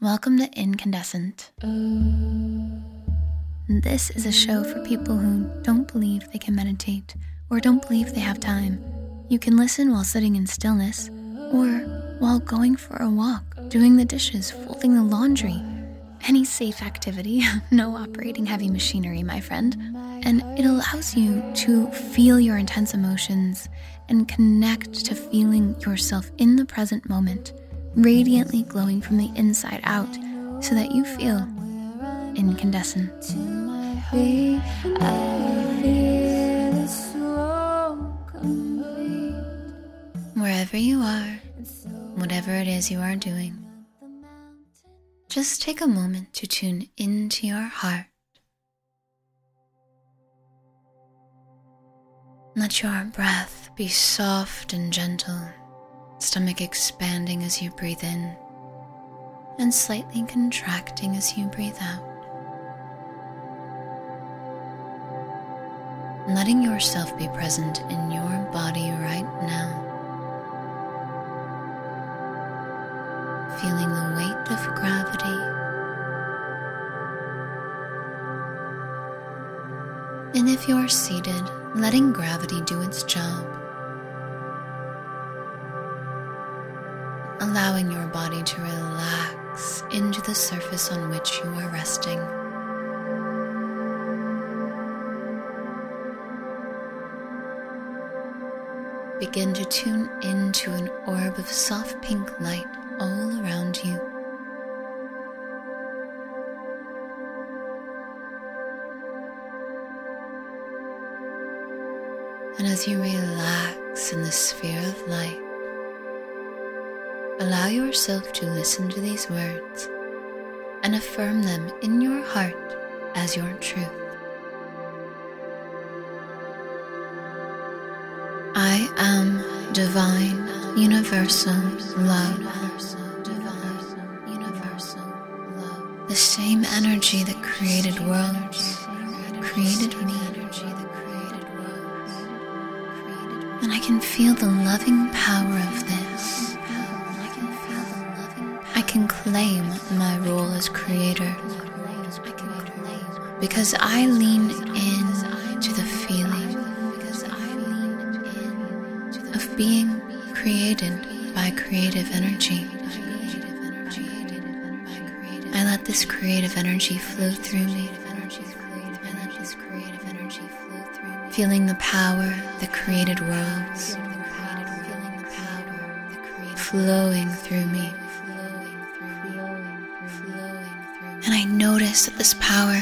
Welcome to Incandescent. This is a show for people who don't believe they can meditate or don't believe they have time. You can listen while sitting in stillness or while going for a walk, doing the dishes, folding the laundry. Any safe activity, no operating heavy machinery, my friend. And it allows you to feel your intense emotions and connect to feeling yourself in the present moment radiantly glowing from the inside out so that you feel incandescent. Wherever you are, whatever it is you are doing, just take a moment to tune into your heart. Let your breath be soft and gentle stomach expanding as you breathe in and slightly contracting as you breathe out. Letting yourself be present in your body right now. Feeling the weight of gravity. And if you're seated, letting gravity do its job allowing your body to relax into the surface on which you are resting. Begin to tune into an orb of soft pink light all around you. And as you relax in the sphere of light, Allow yourself to listen to these words and affirm them in your heart as your truth. I am divine, universal love. The same energy that created worlds created me. And I can feel the loving power of this can claim my role as creator because I lean in to the feeling of being created by creative energy. I let this creative energy flow through me. Feeling the power that created worlds flowing through me. And I notice that this power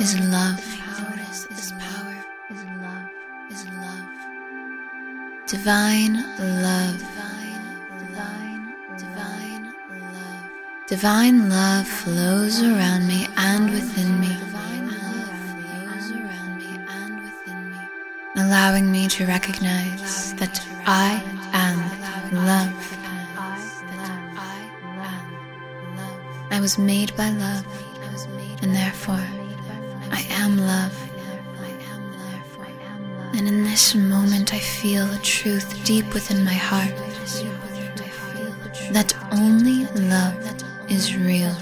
is love. Divine love. Divine love flows around me and within me, allowing me to recognize that I was made by love, and therefore I am love. And in this moment, I feel a truth deep within my heart that only love is real.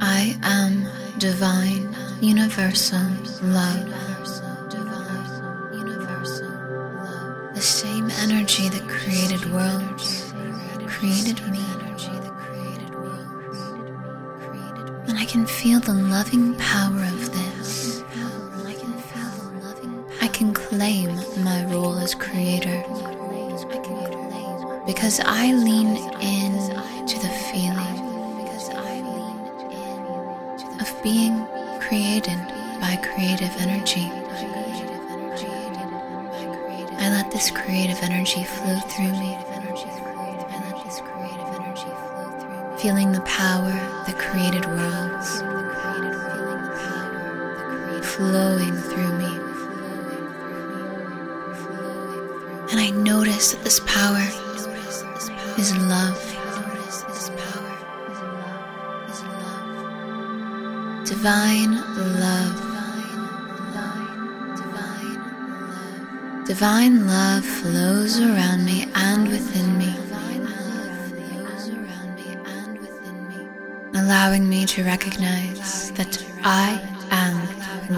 I am divine, universal love. The same energy that created worlds created me. And I can feel the loving power of this. I can claim my role as creator because I lean in to the feeling of being created by creative energy. I let this creative energy flow through me. Feeling the power that created worlds flowing through me. And I notice that this power is love. Divine love. Divine love flows around me and within me allowing me to recognize that I am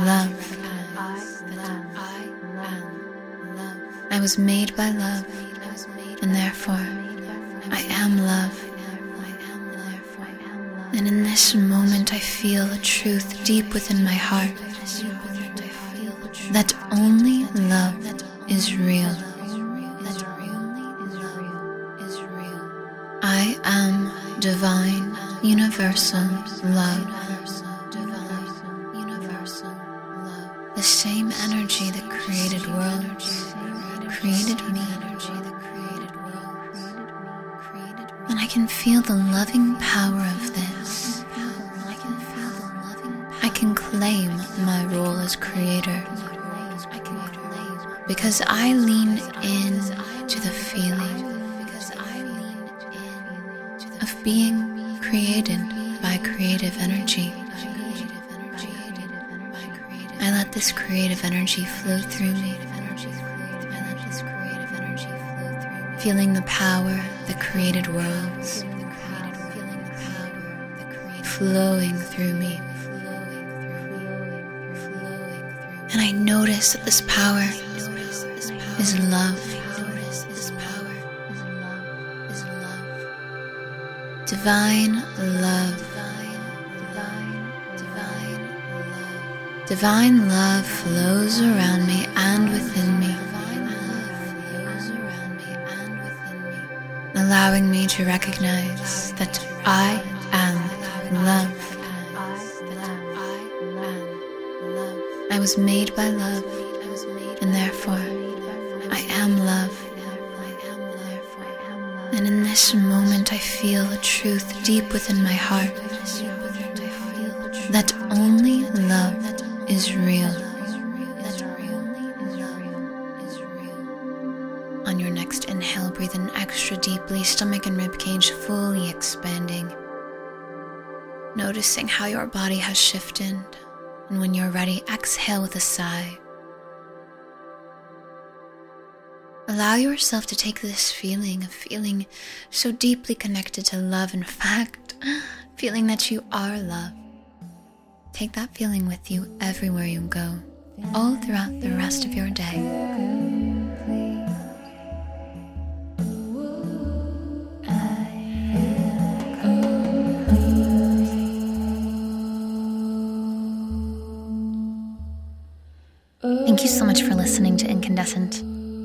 love. I was made by love, and therefore I am love. And in this moment, I feel a truth deep within my heart that only love is real. I am divine, universal love. The same energy that created worlds created me. And I can feel the loving power of this. I can claim my role as creator because I lean in to the feeling of being created by creative energy. I let this creative energy flow through me, feeling the power that created worlds flowing through me. And I notice that this power is love. Divine love. Divine love flows around me and within me, allowing me to recognize that I am love. I was made by love, and therefore I am love. And in this moment, I feel a truth deep within my heart that only love is real. On your next inhale, breathe in extra deeply, stomach and rib cage fully expanding. Noticing how your body has shifted, and when you're ready, exhale with a sigh. Allow yourself to take this feeling of feeling so deeply connected to love, in fact, feeling that you are love. Take that feeling with you everywhere you go, all throughout the rest of your day. Thank you so much for listening to Incandescent.